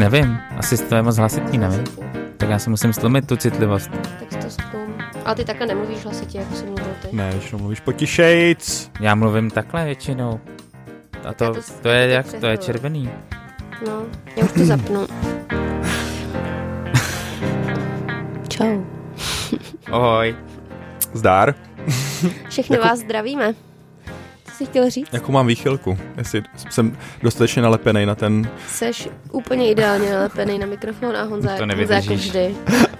Nevím, asi to je moc hlasitý, nevím. Tak já si musím stlumit tu citlivost. Tak to stlum. Ale ty takhle nemluvíš hlasitě, jako jsi mluvil ty. Ne, když mluvíš potišejc. Já mluvím takhle většinou. A to, to- to je to jak, to je červený. No, já už to zapnu. Čau. Ohoj. Zdár. Všechny Jako- vás zdravíme. Jsi chtěl říct? Jakou mám výchylku? Jestli jsem dostatečně nalepený na ten Seš úplně ideálně nalepený na mikrofon a Honza, To Honza jako vždy.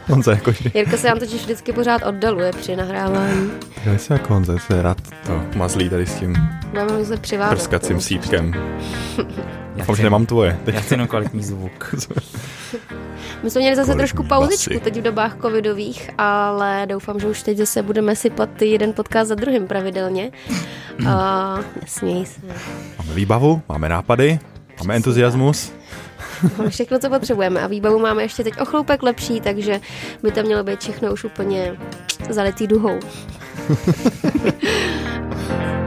Honza jako vždy. Jirka se nám totiž vždycky pořád oddaluje při nahrávání. Já jsem jako Honza, se rád to mazlí tady s tím Budeme muset přivádat. prskacím sítkem. Já Doufám, že nemám tvoje. Teď já chci jenom kvalitní zvuk. My jsme měli zase trošku pauzičku teď v dobách covidových, ale doufám, že už teď zase budeme sypat jeden podcast za druhým pravidelně. A nesměj se. máme výbavu, máme nápady, máme entuziasmus. Máme všechno, co potřebujeme a výbavu máme ještě teď o chloupek lepší, takže by to mělo být všechno už úplně zalitý duhou.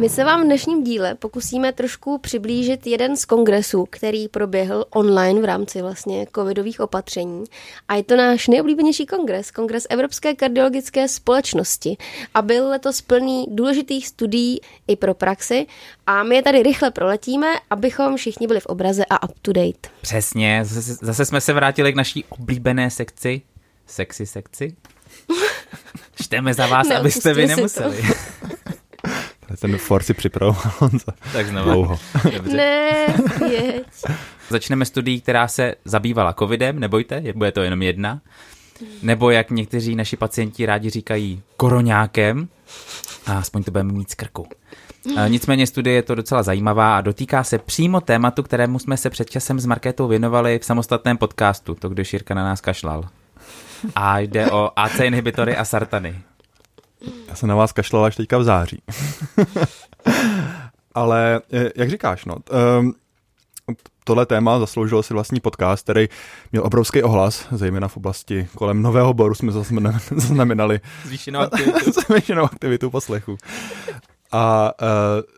My se vám v dnešním díle pokusíme trošku přiblížit jeden z kongresů, který proběhl online v rámci vlastně covidových opatření. A je to náš nejoblíbenější kongres, kongres Evropské kardiologické společnosti. A byl letos plný důležitých studií i pro praxi. A my je tady rychle proletíme, abychom všichni byli v obraze a up to date. Přesně, zase, zase jsme se vrátili k naší oblíbené sekci. Sexy sekci? Čteme za vás, abyste vy nemuseli. Ten for si připravoval Honza tak znovu. dlouho. Dobře. Ne, jeď. Začneme studií, která se zabývala covidem, nebojte, je- bude to jenom jedna. Nebo jak někteří naši pacienti rádi říkají, koroňákem. A aspoň to budeme mít z krku. Nicméně studie je to docela zajímavá a dotýká se přímo tématu, kterému jsme se před časem s Markétou věnovali v samostatném podcastu, to když Jirka na nás kašlal. A jde o AC inhibitory a sartany. Já jsem na vás kašlal až teďka v září. Ale eh, jak říkáš, no, tohle téma zasloužilo si vlastní podcast, který měl obrovský ohlas, zejména v oblasti kolem Nového Boru jsme zaznamenali- zaznamenali Zvýšenou aktivitu. zvýšenou aktivitu poslechu. A uh,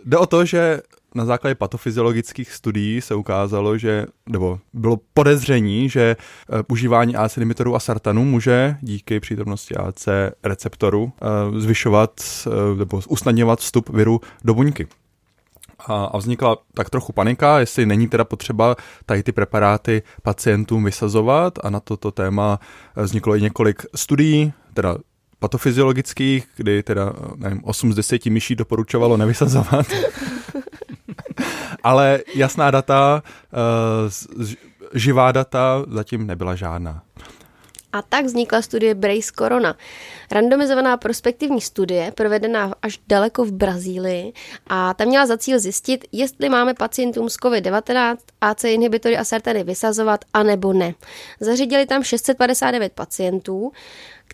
jde o to, že na základě patofyziologických studií se ukázalo, že, nebo bylo podezření, že uh, užívání AC inhibitorů a sartanů může díky přítomnosti AC receptoru uh, zvyšovat uh, nebo usnadňovat vstup viru do buňky. A, vznikla tak trochu panika, jestli není teda potřeba tady ty preparáty pacientům vysazovat a na toto téma vzniklo i několik studií, teda patofyziologických, kdy teda, nevím, 8 z 10 myší doporučovalo nevysazovat. Ale jasná data, eh, živá data zatím nebyla žádná. A tak vznikla studie Brace Corona. Randomizovaná prospektivní studie, provedená až daleko v Brazílii a ta měla za cíl zjistit, jestli máme pacientům s COVID-19 AC inhibitory a sartany vysazovat, anebo ne. Zařídili tam 659 pacientů,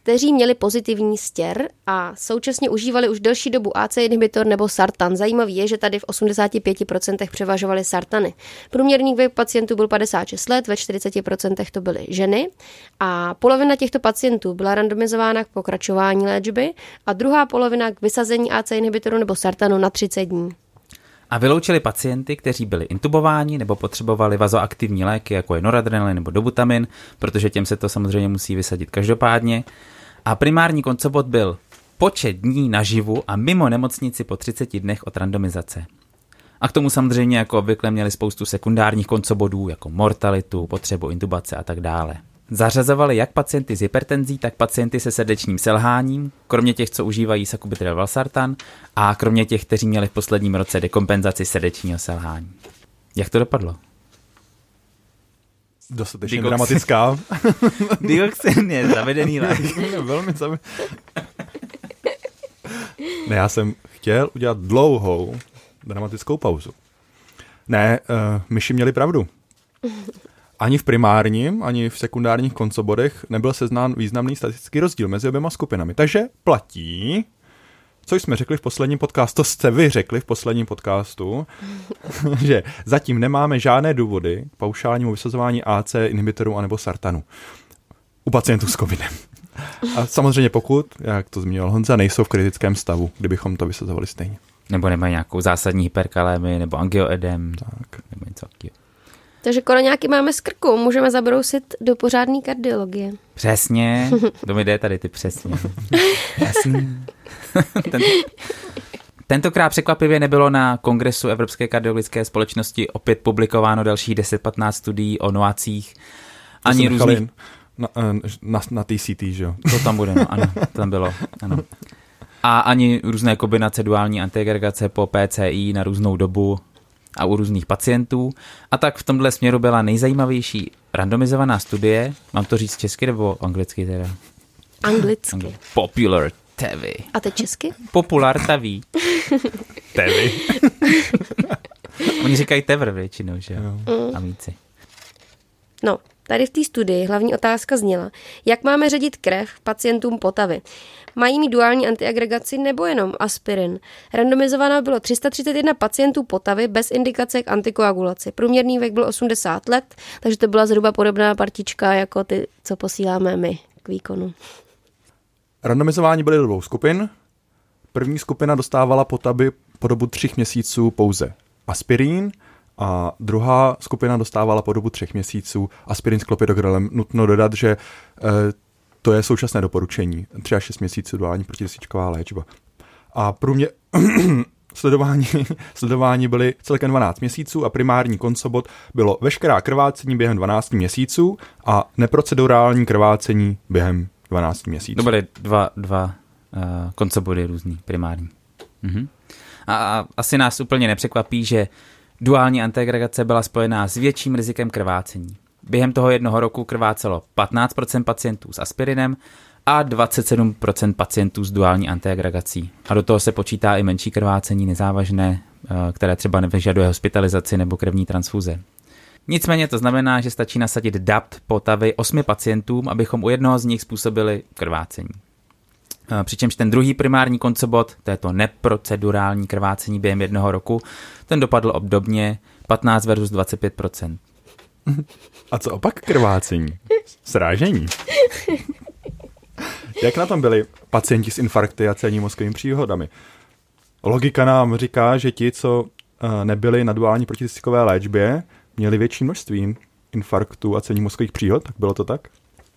kteří měli pozitivní stěr a současně užívali už delší dobu AC inhibitor nebo sartan. Zajímavý je, že tady v 85% převažovaly sartany. Průměrný věk pacientů byl 56 let, ve 40% to byly ženy a polovina těchto pacientů byla randomizována k pokračování léčby a druhá polovina k vysazení AC inhibitoru nebo sartanu na 30 dní. A vyloučili pacienty, kteří byli intubováni nebo potřebovali vazoaktivní léky, jako je noradrenalin nebo dobutamin, protože těm se to samozřejmě musí vysadit každopádně. A primární koncobot byl počet dní naživu a mimo nemocnici po 30 dnech od randomizace. A k tomu samozřejmě jako obvykle měli spoustu sekundárních koncobodů, jako mortalitu, potřebu intubace a tak dále. Zařazovali jak pacienty s hypertenzí, tak pacienty se srdečním selháním, kromě těch, co užívají sakubitril valsartan a kromě těch, kteří měli v posledním roce dekompenzaci srdečního selhání. Jak to dopadlo? Dostatečně Dioxin. dramatická. Dioxin je zavedený lék. Velmi zami... Ne, já jsem chtěl udělat dlouhou dramatickou pauzu. Ne, uh, myši měli pravdu. Ani v primárním, ani v sekundárních koncobodech nebyl seznán významný statistický rozdíl mezi oběma skupinami. Takže platí, co jsme řekli v posledním podcastu, to jste vy řekli v posledním podcastu, že zatím nemáme žádné důvody k paušálnímu vysazování AC, inhibitorů anebo sartanu u pacientů s covidem. A samozřejmě pokud, jak to zmiňoval Honza, nejsou v kritickém stavu, kdybychom to vysazovali stejně. Nebo nemají nějakou zásadní hyperkalémii, nebo angioedem, tak. nebo něco takového. Takže nějaký máme z krku, můžeme zabrousit do pořádné kardiologie. Přesně, to mi jde tady ty přesně. Jasný. Ten, tentokrát překvapivě nebylo na Kongresu Evropské kardiologické společnosti opět publikováno dalších 10-15 studií o noacích. Ani různých... Na, eh, na, na TCT, že jo? To tam bude, no, ano, to tam bylo, ano. A ani různé kombinace duální antiagregace po PCI na různou dobu a u různých pacientů. A tak v tomhle směru byla nejzajímavější randomizovaná studie, mám to říct česky nebo anglicky teda? Anglicky. Angli- Popular TV. A teď česky? Popular TV. TV. Oni říkají Tever většinou, že jo? Mm. Amici. No, Tady v té studii hlavní otázka zněla, jak máme ředit krev pacientům potavy. Mají mít duální antiagregaci nebo jenom aspirin? Randomizováno bylo 331 pacientů potavy bez indikace k antikoagulaci. Průměrný věk byl 80 let, takže to byla zhruba podobná partička jako ty, co posíláme my k výkonu. Randomizování byly do dvou skupin. První skupina dostávala potavy po dobu třech měsíců pouze aspirín a druhá skupina dostávala po dobu třech měsíců aspirin s klopidogrelem. Nutno dodat, že e, to je současné doporučení. 3 až 6 měsíců duální protisíčková léčba. A průměr... sledování, sledování byly celkem 12 měsíců a primární koncobot bylo veškerá krvácení během 12 měsíců a neprocedurální krvácení během 12 měsíců. To byly dva, dva uh, koncobody různý, primární. Mhm. A, a asi nás úplně nepřekvapí, že Duální antiagregace byla spojená s větším rizikem krvácení. Během toho jednoho roku krvácelo 15% pacientů s aspirinem a 27% pacientů s duální antiagregací. A do toho se počítá i menší krvácení nezávažné, eh, které třeba nevyžaduje hospitalizaci nebo krevní transfuze. Nicméně to znamená, že stačí nasadit DAPT potavy osmi pacientům, abychom u jednoho z nich způsobili krvácení. Eh, přičemž ten druhý primární koncobot, to je to neprocedurální krvácení během jednoho roku, ten dopadl obdobně 15 versus 25% A co opak krvácení? Srážení. Jak na tom byli pacienti s infarkty a celní mozkovými příhodami? Logika nám říká, že ti, co eh, nebyli na duální proticistikové léčbě, měli větší množství infarktů a celní mozkových příhod, tak bylo to tak?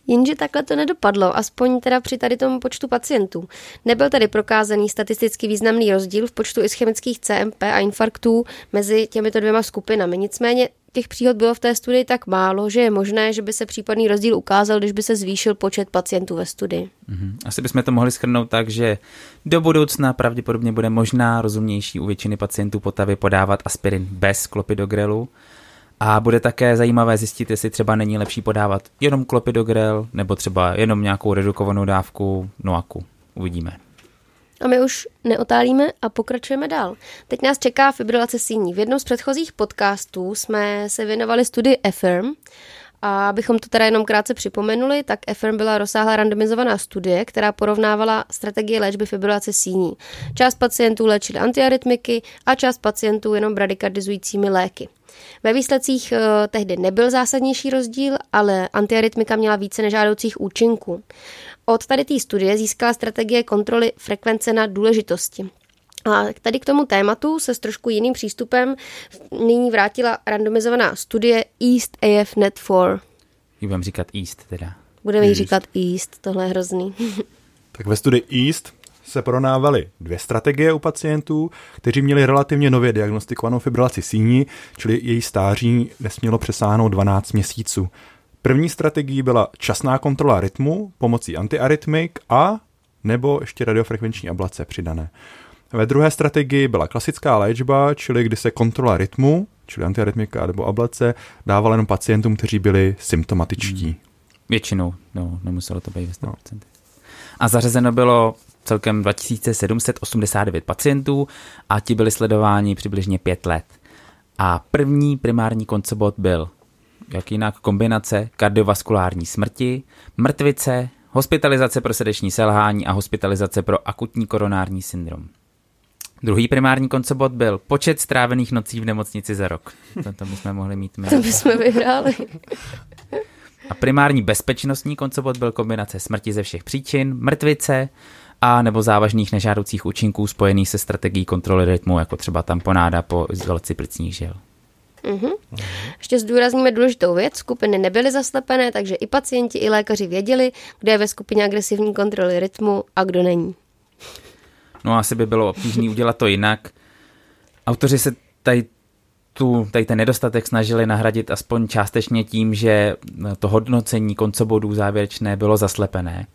Jenže takhle to nedopadlo, aspoň teda při tady tomu počtu pacientů. Nebyl tady prokázaný statisticky významný rozdíl v počtu ischemických CMP a infarktů mezi těmito dvěma skupinami. Nicméně těch příhod bylo v té studii tak málo, že je možné, že by se případný rozdíl ukázal, když by se zvýšil počet pacientů ve studii. Mm-hmm. Asi bychom to mohli schrnout tak, že do budoucna pravděpodobně bude možná rozumnější u většiny pacientů potavy podávat aspirin bez klopidogrelu, a bude také zajímavé zjistit, jestli třeba není lepší podávat jenom klopidogrel nebo třeba jenom nějakou redukovanou dávku noaku. Uvidíme. A my už neotálíme a pokračujeme dál. Teď nás čeká fibrilace síní. V jednom z předchozích podcastů jsme se věnovali studii EFIRM, a abychom to teda jenom krátce připomenuli, tak EFIRM byla rozsáhlá randomizovaná studie, která porovnávala strategie léčby fibrilace síní. Část pacientů léčili antiarytmiky a část pacientů jenom bradykardizujícími léky. Ve výsledcích eh, tehdy nebyl zásadnější rozdíl, ale antiarytmika měla více nežádoucích účinků. Od tady té studie získala strategie kontroly frekvence na důležitosti. A tady k tomu tématu se s trošku jiným přístupem nyní vrátila randomizovaná studie East AF Net 4. Budeme říkat East teda. Budeme jí říkat East, tohle je hrozný. tak ve studii East se pronávaly dvě strategie u pacientů, kteří měli relativně nově diagnostikovanou fibrilaci síní, čili její stáří nesmělo přesáhnout 12 měsíců. První strategií byla časná kontrola rytmu pomocí antiarytmik a nebo ještě radiofrekvenční ablace přidané. Ve druhé strategii byla klasická léčba, čili kdy se kontrola rytmu, čili antiarytmika nebo ablace, dávala jenom pacientům, kteří byli symptomatičtí. Hmm. Většinou, no, nemuselo to být ve 100%. No. A zařazeno bylo celkem 2789 pacientů a ti byli sledováni přibližně 5 let. A první primární koncobot byl, jak jinak, kombinace kardiovaskulární smrti, mrtvice, hospitalizace pro srdeční selhání a hospitalizace pro akutní koronární syndrom. Druhý primární koncobot byl počet strávených nocí v nemocnici za rok. To, to bychom mohli mít my. To bychom vyhráli. A primární bezpečnostní koncobot byl kombinace smrti ze všech příčin, mrtvice, a nebo závažných nežádoucích účinků spojených se strategií kontroly rytmu, jako třeba tamponáda po izolaci plicních žil. Mm-hmm. Ještě zdůrazníme důležitou věc. Skupiny nebyly zaslepené, takže i pacienti, i lékaři věděli, kdo je ve skupině agresivní kontroly rytmu a kdo není. No asi by bylo obtížné udělat to jinak. Autoři se tady tu, tady ten nedostatek snažili nahradit aspoň částečně tím, že to hodnocení koncobodů závěrečné bylo zaslepené.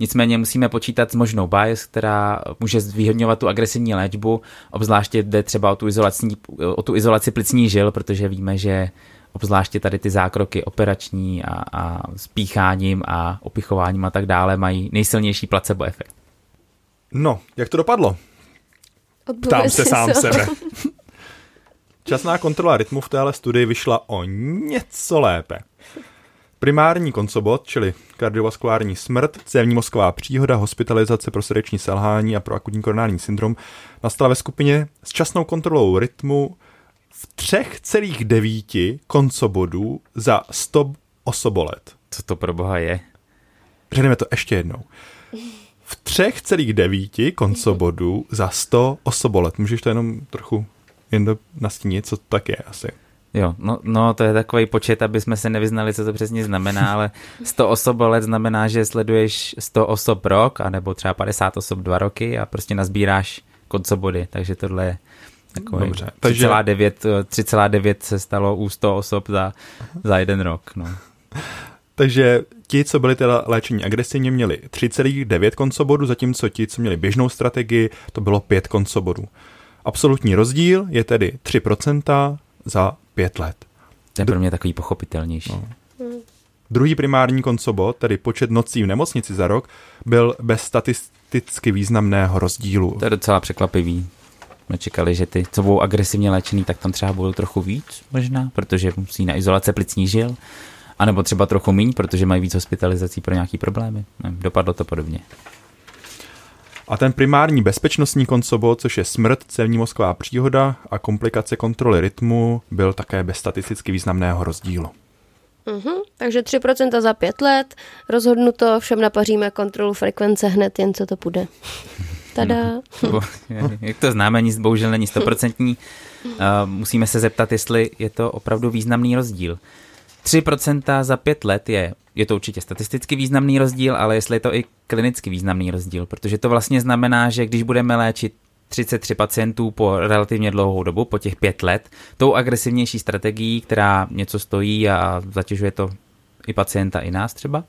Nicméně musíme počítat s možnou bias, která může zvýhodňovat tu agresivní léčbu, obzvláště jde třeba o tu, izolaci, o tu izolaci plicní žil, protože víme, že obzvláště tady ty zákroky operační a, a spícháním a opichováním a tak dále mají nejsilnější placebo efekt. No, jak to dopadlo? Ptám se sám sebe. Časná kontrola rytmu v téhle studii vyšla o něco lépe. Primární koncobot, čili kardiovaskulární smrt, cévní mozková příhoda, hospitalizace pro srdeční selhání a pro akutní koronární syndrom, nastala ve skupině s časnou kontrolou rytmu v 3,9 koncobodů za 100 osobolet. Co to pro boha je? Řekneme to ještě jednou. V 3,9 koncobodů za 100 osobolet. Můžeš to jenom trochu jen nastínit, co to tak je asi? Jo, no, no to je takový počet, aby jsme se nevyznali, co to přesně znamená, ale 100 osob let znamená, že sleduješ 100 osob rok, anebo třeba 50 osob dva roky a prostě nazbíráš koncobody, takže tohle je takový Dobře, 3,9, 3,9 se stalo u 100 osob za, za jeden rok. No. Takže ti, co byli teda léčení agresivně, měli 3,9 koncobodů, zatímco ti, co měli běžnou strategii, to bylo 5 koncobodů. Absolutní rozdíl je tedy 3% za pět let. To je pro mě takový pochopitelnější. No. Druhý primární koncobot, tedy počet nocí v nemocnici za rok, byl bez statisticky významného rozdílu. To je docela překvapivý. My čekali, že ty, co budou agresivně léčený, tak tam třeba budou trochu víc možná, protože musí na izolace plicní žil, anebo třeba trochu míň, protože mají víc hospitalizací pro nějaký problémy. Dopadlo to podobně. A ten primární bezpečnostní koncobot, což je smrt, cévní mozková příhoda a komplikace kontroly rytmu, byl také bez statisticky významného rozdílu. Mm-hmm, takže 3% za pět let, rozhodnuto, všem napaříme kontrolu frekvence hned, jen co to půjde. Tada. Jak to známe, nic bohužel není stoprocentní. Musíme se zeptat, jestli je to opravdu významný rozdíl. 3% za pět let je, je to určitě statisticky významný rozdíl, ale jestli je to i klinicky významný rozdíl, protože to vlastně znamená, že když budeme léčit 33 pacientů po relativně dlouhou dobu, po těch pět let, tou agresivnější strategií, která něco stojí a zatěžuje to i pacienta, i nás třeba,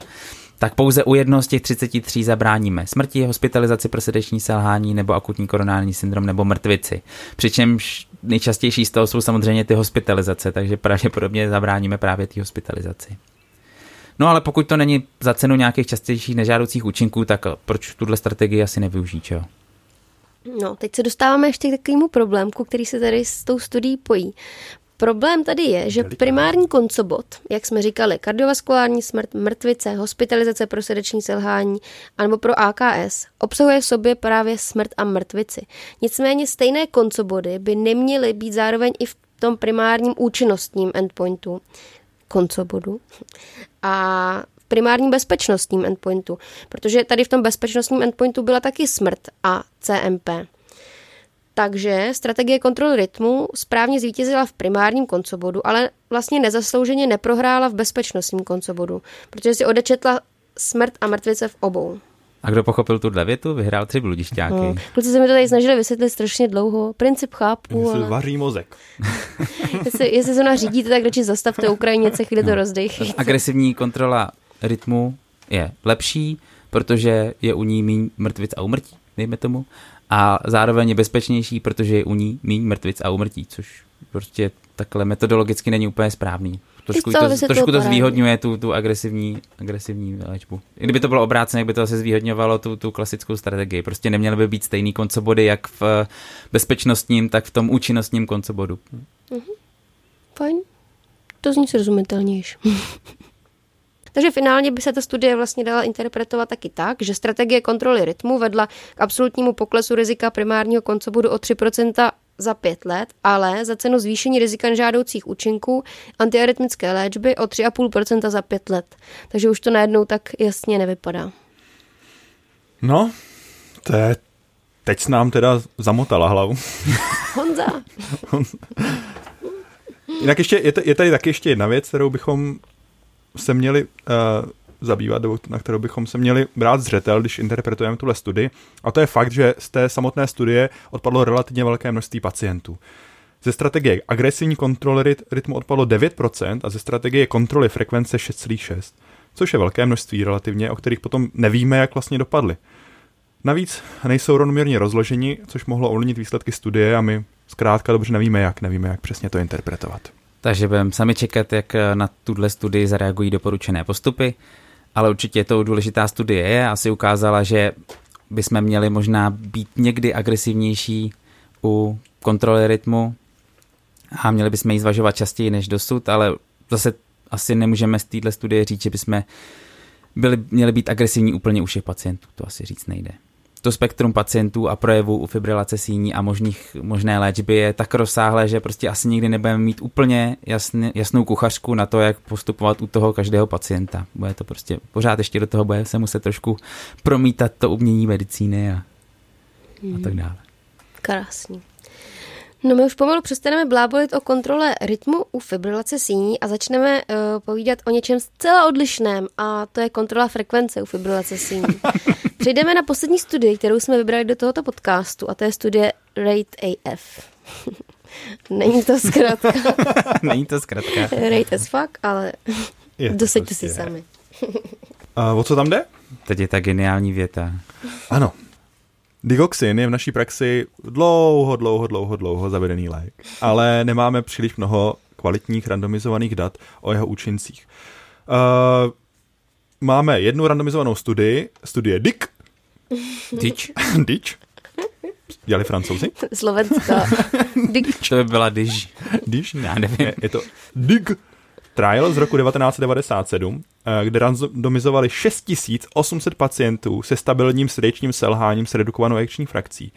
tak pouze u jednoho z těch 33 zabráníme smrti, hospitalizaci pro srdeční selhání nebo akutní koronální syndrom nebo mrtvici. Přičemž nejčastější z toho jsou samozřejmě ty hospitalizace, takže pravděpodobně zabráníme právě ty hospitalizaci. No ale pokud to není za cenu nějakých častějších nežádoucích účinků, tak proč tuhle strategii asi nevyužít, čo? No, teď se dostáváme ještě k takovému problémku, který se tady s tou studií pojí. Problém tady je, že primární koncobot, jak jsme říkali, kardiovaskulární smrt, mrtvice, hospitalizace pro srdeční selhání anebo pro AKS, obsahuje v sobě právě smrt a mrtvici. Nicméně stejné koncobody by neměly být zároveň i v tom primárním účinnostním endpointu koncobodu a v primárním bezpečnostním endpointu, protože tady v tom bezpečnostním endpointu byla taky smrt a CMP. Takže strategie kontroly rytmu správně zvítězila v primárním koncobodu, ale vlastně nezaslouženě neprohrála v bezpečnostním koncobodu, protože si odečetla smrt a mrtvice v obou. A kdo pochopil tu větu, vyhrál tři bludišťáky. No, kluci se mi to tady snažili vysvětlit strašně dlouho. Princip chápu. Ale... vaří mozek. jestli, jestli se ona řídíte, tak radši zastavte Ukrajinice, chvíli to no. rozdech. Agresivní kontrola rytmu je lepší, protože je u ní méně mrtvic a umrtí, dejme tomu a zároveň je bezpečnější, protože je u ní méně mrtvic a umrtí, což prostě takhle metodologicky není úplně správný. Trošku, to, trošku to zvýhodňuje tu, tu agresivní, agresivní léčbu. Kdyby to bylo obrácené, jak by to asi zvýhodňovalo tu, tu klasickou strategii. Prostě neměly by být stejný koncobody jak v bezpečnostním, tak v tom účinnostním koncobodu. Mm-hmm. Fajn. To zní srozumitelnější. Takže finálně by se ta studie vlastně dala interpretovat taky tak, že strategie kontroly rytmu vedla k absolutnímu poklesu rizika primárního koncobodu o 3% za pět let, ale za cenu zvýšení rizika nežádoucích účinků antiarytmické léčby o 3,5% za pět let. Takže už to najednou tak jasně nevypadá. No, To je, teď s nám teda zamotala hlavu. Honza. Jinak ještě, je, je tady taky ještě jedna věc, kterou bychom se měli uh, zabývat, nebo na kterou bychom se měli brát zřetel, když interpretujeme tuhle studii. A to je fakt, že z té samotné studie odpadlo relativně velké množství pacientů. Ze strategie agresivní kontroly rytmu odpadlo 9% a ze strategie kontroly frekvence 6,6%, což je velké množství relativně, o kterých potom nevíme, jak vlastně dopadly. Navíc nejsou rovnoměrně rozloženi, což mohlo ovlivnit výsledky studie a my zkrátka dobře nevíme jak, nevíme, jak přesně to interpretovat. Takže budeme sami čekat, jak na tuhle studii zareagují doporučené postupy, ale určitě to důležitá studie je, asi ukázala, že bychom měli možná být někdy agresivnější u kontroly rytmu a měli bychom ji zvažovat častěji než dosud, ale zase asi nemůžeme z téhle studie říct, že bychom byli, měli být agresivní úplně u všech pacientů, to asi říct nejde to spektrum pacientů a projevů u fibrilace síní a možných, možné léčby je tak rozsáhlé, že prostě asi nikdy nebudeme mít úplně jasný, jasnou kuchařku na to, jak postupovat u toho každého pacienta. Bude to prostě pořád ještě do toho bude se muset trošku promítat to umění medicíny a, a tak dále. Krásný. No my už pomalu přestaneme blábolit o kontrole rytmu u fibrilace síní a začneme uh, povídat o něčem zcela odlišném a to je kontrola frekvence u fibrilace síní. Přejdeme na poslední studii, kterou jsme vybrali do tohoto podcastu a to je studie Rate AF. Není to zkrátka. Není to zkrátka. Rate as fuck, ale dosaďte prostě si sami. a o co tam jde? Teď je ta geniální věta. Ano, Digoxin je v naší praxi dlouho, dlouho, dlouho, dlouho zavedený lék, ale nemáme příliš mnoho kvalitních randomizovaných dat o jeho účincích. Uh, máme jednu randomizovanou studii, studie DIC. DIC. DIC. Dělali francouzi? Slovenská. DIC. To by byla DIC. DIC? Já nevím. Je, je to DIG trial z roku 1997, eh, kde randomizovali 6800 pacientů se stabilním srdečním selháním s redukovanou ejekční frakcí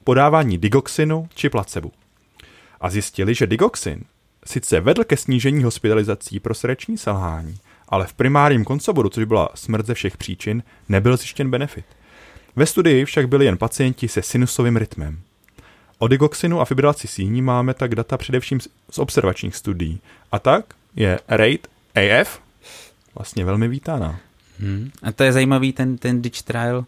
k podávání digoxinu či placebo. A zjistili, že digoxin sice vedl ke snížení hospitalizací pro srdeční selhání, ale v primárním koncobodu, což byla smrt ze všech příčin, nebyl zjištěn benefit. Ve studii však byli jen pacienti se sinusovým rytmem. O digoxinu a fibrilaci síní máme tak data především z observačních studií. A tak je Rate AF vlastně velmi vítána. Hmm. A to je zajímavý ten, ten Ditch Trial.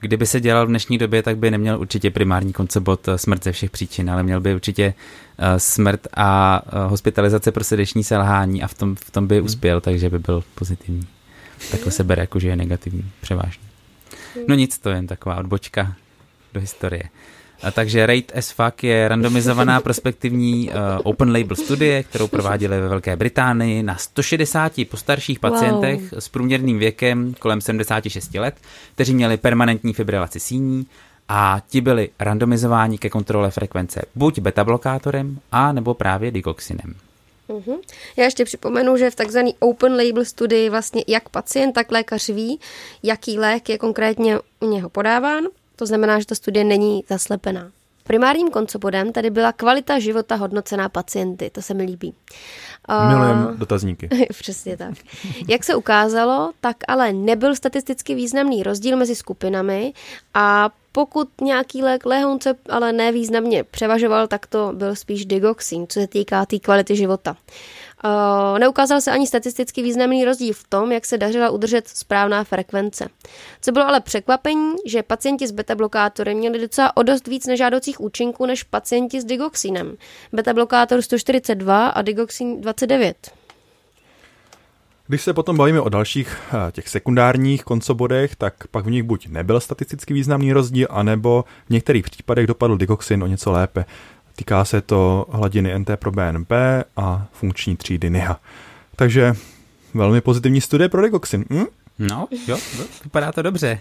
Kdyby se dělal v dnešní době, tak by neměl určitě primární koncebot eh, smrt ze všech příčin, ale měl by určitě uh, smrt a uh, hospitalizace pro srdeční selhání a v tom, v tom by hmm. uspěl, takže by byl pozitivní. Takhle se bere jako, že je negativní, převážně. No nic, to je jen taková odbočka do historie. Takže Rate as Fuck je randomizovaná prospektivní uh, open label studie, kterou prováděli ve Velké Británii na 160 postarších pacientech wow. s průměrným věkem kolem 76 let, kteří měli permanentní fibrilaci síní a ti byli randomizováni ke kontrole frekvence buď beta-blokátorem, a nebo právě digoxinem. Uhum. Já ještě připomenu, že v takzvané open label studii vlastně jak pacient, tak lékař ví, jaký lék je konkrétně u něho podáván to znamená, že ta studie není zaslepená. Primárním koncopodem tady byla kvalita života hodnocená pacienty, to se mi líbí. Milujem dotazníky. Přesně tak. Jak se ukázalo, tak ale nebyl statisticky významný rozdíl mezi skupinami a pokud nějaký lék lehonce ale nevýznamně převažoval, tak to byl spíš digoxin, co se týká té tý kvality života. Uh, neukázal se ani statisticky významný rozdíl v tom, jak se dařila udržet správná frekvence. Co bylo ale překvapení, že pacienti s beta-blokátory měli docela o dost víc nežádoucích účinků než pacienti s digoxinem. Beta-blokátor 142 a digoxin 29. Když se potom bavíme o dalších eh, těch sekundárních koncobodech, tak pak v nich buď nebyl statisticky významný rozdíl, anebo v některých případech dopadl digoxin o něco lépe. Týká se to hladiny NT pro BNP a funkční třídy NIHA. Takže velmi pozitivní studie pro digoxin. Hm? No, jo, vypadá to dobře.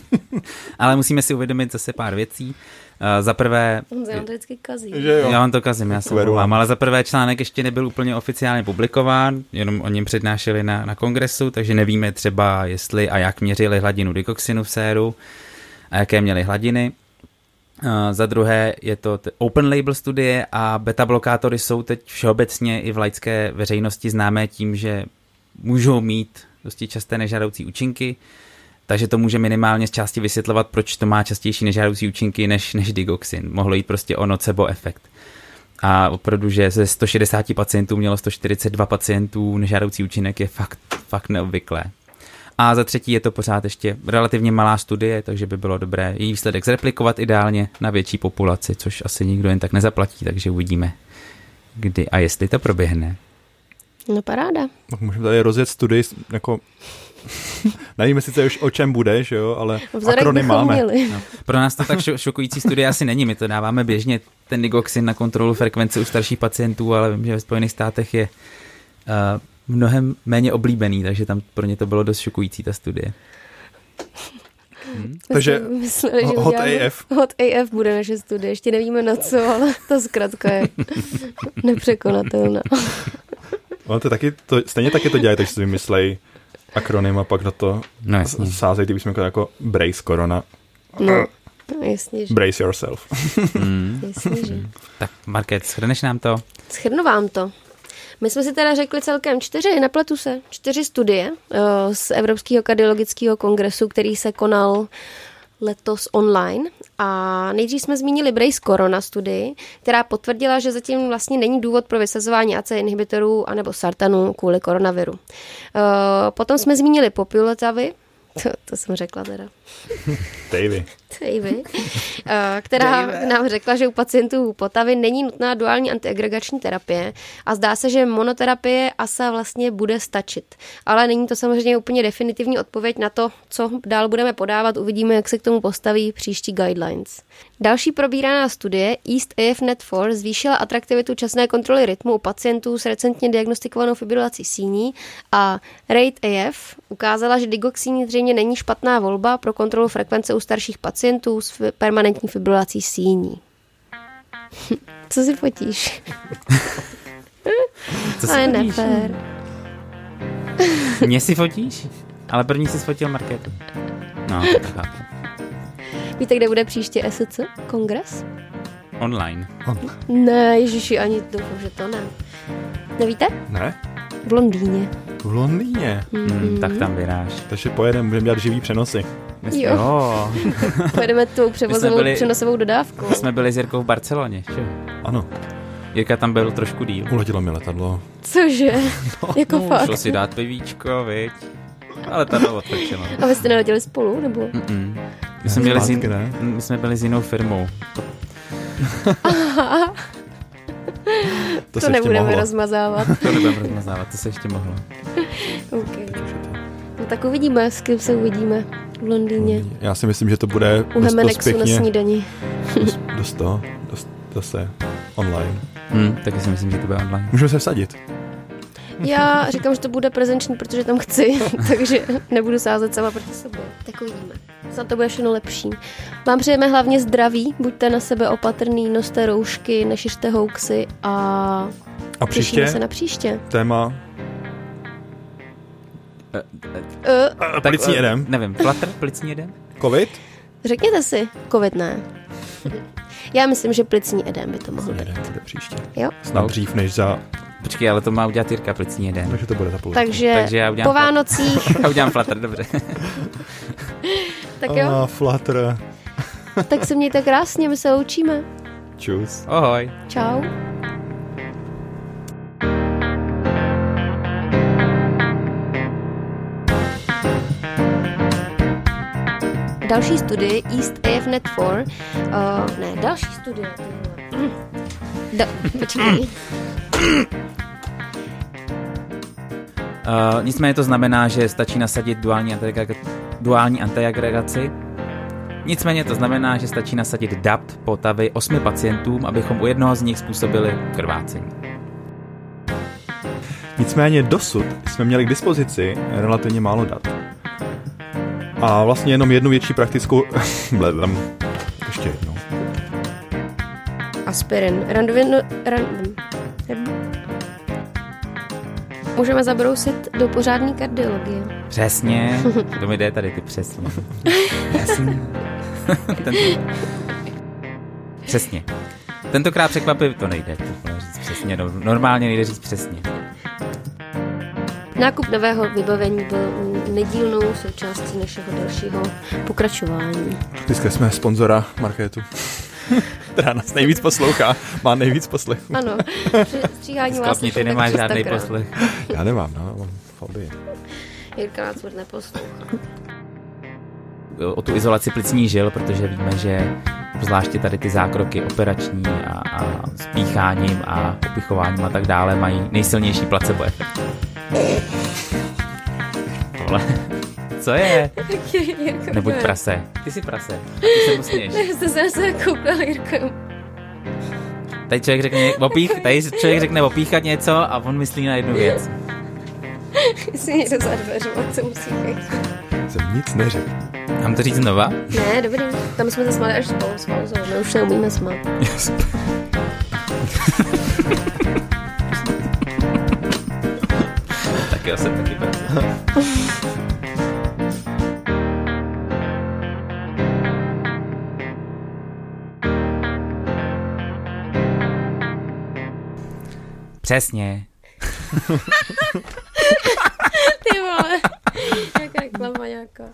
Ale musíme si uvědomit zase pár věcí. Uh, za prvé... Já to vždycky kazí. Já vám to kazím, já se volám, ale za prvé článek ještě nebyl úplně oficiálně publikován, jenom o něm přednášeli na, na kongresu, takže nevíme třeba, jestli a jak měřili hladinu dikoxinu v séru a jaké měli hladiny. Za druhé je to open label studie a beta blokátory jsou teď všeobecně i v laické veřejnosti známé tím, že můžou mít dosti časté nežádoucí účinky. takže to může minimálně z části vysvětlovat, proč to má častější nežádoucí účinky než, než digoxin. Mohlo jít prostě o nocebo efekt. A opravdu, že ze 160 pacientů mělo 142 pacientů nežádoucí účinek je fakt, fakt neobvyklé. A za třetí je to pořád ještě relativně malá studie, takže by bylo dobré její výsledek zreplikovat ideálně na větší populaci, což asi nikdo jen tak nezaplatí, takže uvidíme, kdy a jestli to proběhne. No paráda. No, můžeme tady rozjet studii, jako Nevíme sice už o čem bude, že jo, ale Vzorek akrony máme. Měli. No, pro nás to tak šokující studie asi není, my to dáváme běžně, ten digoxin na kontrolu frekvence u starších pacientů, ale vím, že ve Spojených státech je uh, mnohem méně oblíbený, takže tam pro ně to bylo dost šokující, ta studie. Hmm. Takže mysleli, že hot AF. Hot AF bude naše studie, ještě nevíme na co, ale ta zkrátka je nepřekonatelná. Ono to taky, to, stejně taky to dělají, takže si vymyslej akronym a pak na to no, sázejí, kdybychom jako, jako Brace Corona. No, no jasně, že. Brace yourself. mm. jasně, že. Tak Market, schrneš nám to? Schrnu vám to. My jsme si teda řekli celkem čtyři, nepletu se, čtyři studie uh, z Evropského kardiologického kongresu, který se konal letos online. A nejdřív jsme zmínili Brace Corona studii, která potvrdila, že zatím vlastně není důvod pro vysazování AC inhibitorů anebo sartanu kvůli koronaviru. Uh, potom jsme zmínili Populotavy, to, to jsem řekla teda. Davy. Davy. Eh, která Davy. nám řekla, že u pacientů potavy není nutná duální antiagregační terapie a zdá se, že monoterapie ASA vlastně bude stačit. Ale není to samozřejmě úplně definitivní odpověď na to, co dál budeme podávat. Uvidíme, jak se k tomu postaví příští guidelines. Další probíraná studie East AFNet 4 zvýšila atraktivitu časné kontroly rytmu u pacientů s recentně diagnostikovanou fibrilací síní a Rate AF ukázala, že digoxin zřejmě není špatná volba pro kontrolu frekvence u starších pacientů s permanentní fibrilací síní. Co si fotíš? Co si Ale nefér. Mě si fotíš? Ale první si sfotil marketu. No, tak Víte, kde bude příště SC? Kongres? Online. On. Ne, ježiši, ani doufám, že to ne. Nevíte? Ne. V Londýně. V Londýně? Mm, tak tam vyráš. Takže pojedeme, budeme dělat živý přenosy. My jo. jo. Pojedeme tou převozovou, byli, přenosovou dodávkou. Jsme byli s Jirkou v Barceloně, že? Ano. Jirka tam byl trošku díl. Uletělo mi letadlo. Cože? no, jako no, fakt? Šlo si dát pivíčko, viď? Ale to bylo otočeno. A vy jste neletěli spolu, nebo? Mm-mm. My jsme, byli s jin... my jsme byli s jinou firmou. Aha. To, to nebudeme mohlo. rozmazávat. to nebudeme rozmazávat, to se ještě mohlo. okay. No tak uvidíme, s kým se uvidíme v Londýně. Já si myslím, že to bude U dost, dost pěkně, na snídani. dost, dost to, dost zase online. Hmm, taky si myslím, že to bude online. Můžeme se vsadit. Já říkám, že to bude prezenční, protože tam chci, takže nebudu sázet sama proti sobě. Tak uvidíme. Snad to bude všechno lepší. Vám přejeme hlavně zdraví, buďte na sebe opatrný, noste roušky, nešiřte hoaxy a, a příště se na příště. Téma Uh, uh, plicní uh, jedem. Nevím, flutter, plicní jedem? Covid? Řekněte si, covid ne. Já myslím, že plicní edem by to mohl být. Bude příště. Jo? Snad dřív než za Počkej, ale to má udělat Jirka plicní jeden. Takže to bude za půl. Takže, Takže já udělám po Vánocích. já udělám flutter, dobře. tak jo. Oh, tak se mějte krásně, my se loučíme. Čus. Ahoj. Čau. Další studie East AFNet 4, uh, ne, další studie, da, počkej. Uh, nicméně to znamená, že stačí nasadit duální, antiagreg- duální antiagregaci. Nicméně to znamená, že stačí nasadit DAPT potavy osmi pacientům, abychom u jednoho z nich způsobili krvácení. Nicméně dosud jsme měli k dispozici relativně málo dat. A vlastně jenom jednu větší praktickou... Bledem. Ještě jednou. Aspirin. Randovino... Random. Můžeme zabrousit do pořádné kardiologie. Přesně, to mi jde tady ty přesně. Jasně. Přesně. Tentokrát překvapivě to nejde to říct přesně, no, normálně nejde říct přesně. Nákup nového vybavení byl nedílnou součástí našeho dalšího pokračování. Dneska jsme sponzora marketu. která nás nejvíc poslouchá, má nejvíc poslechů. Ano, stříhání vás ty nemáš žádný poslech. Já nemám, no, mám fobii. Jirka nás furt neposlouchá. O tu izolaci plicní žil, protože víme, že zvláště tady ty zákroky operační a, a spícháním a opichováním a tak dále mají nejsilnější placebo efekt. Tohle. Co je? Nebuď prase. Ty jsi prase. Ty se musíš. Jste se zase koukal, Jirko. Tady člověk řekne, opích, tady člověk řekne opíchat něco a on myslí na jednu věc. Jestli někdo za dveřma, co musí. Jsem nic neřekl. Mám to říct znova? Ne, dobrý. Tam jsme se smáli až spolu s pauzou. My už neumíme smát. Yes. tak já jsem taky prase. Přesně. Ty vole, jaká reklama nějaká.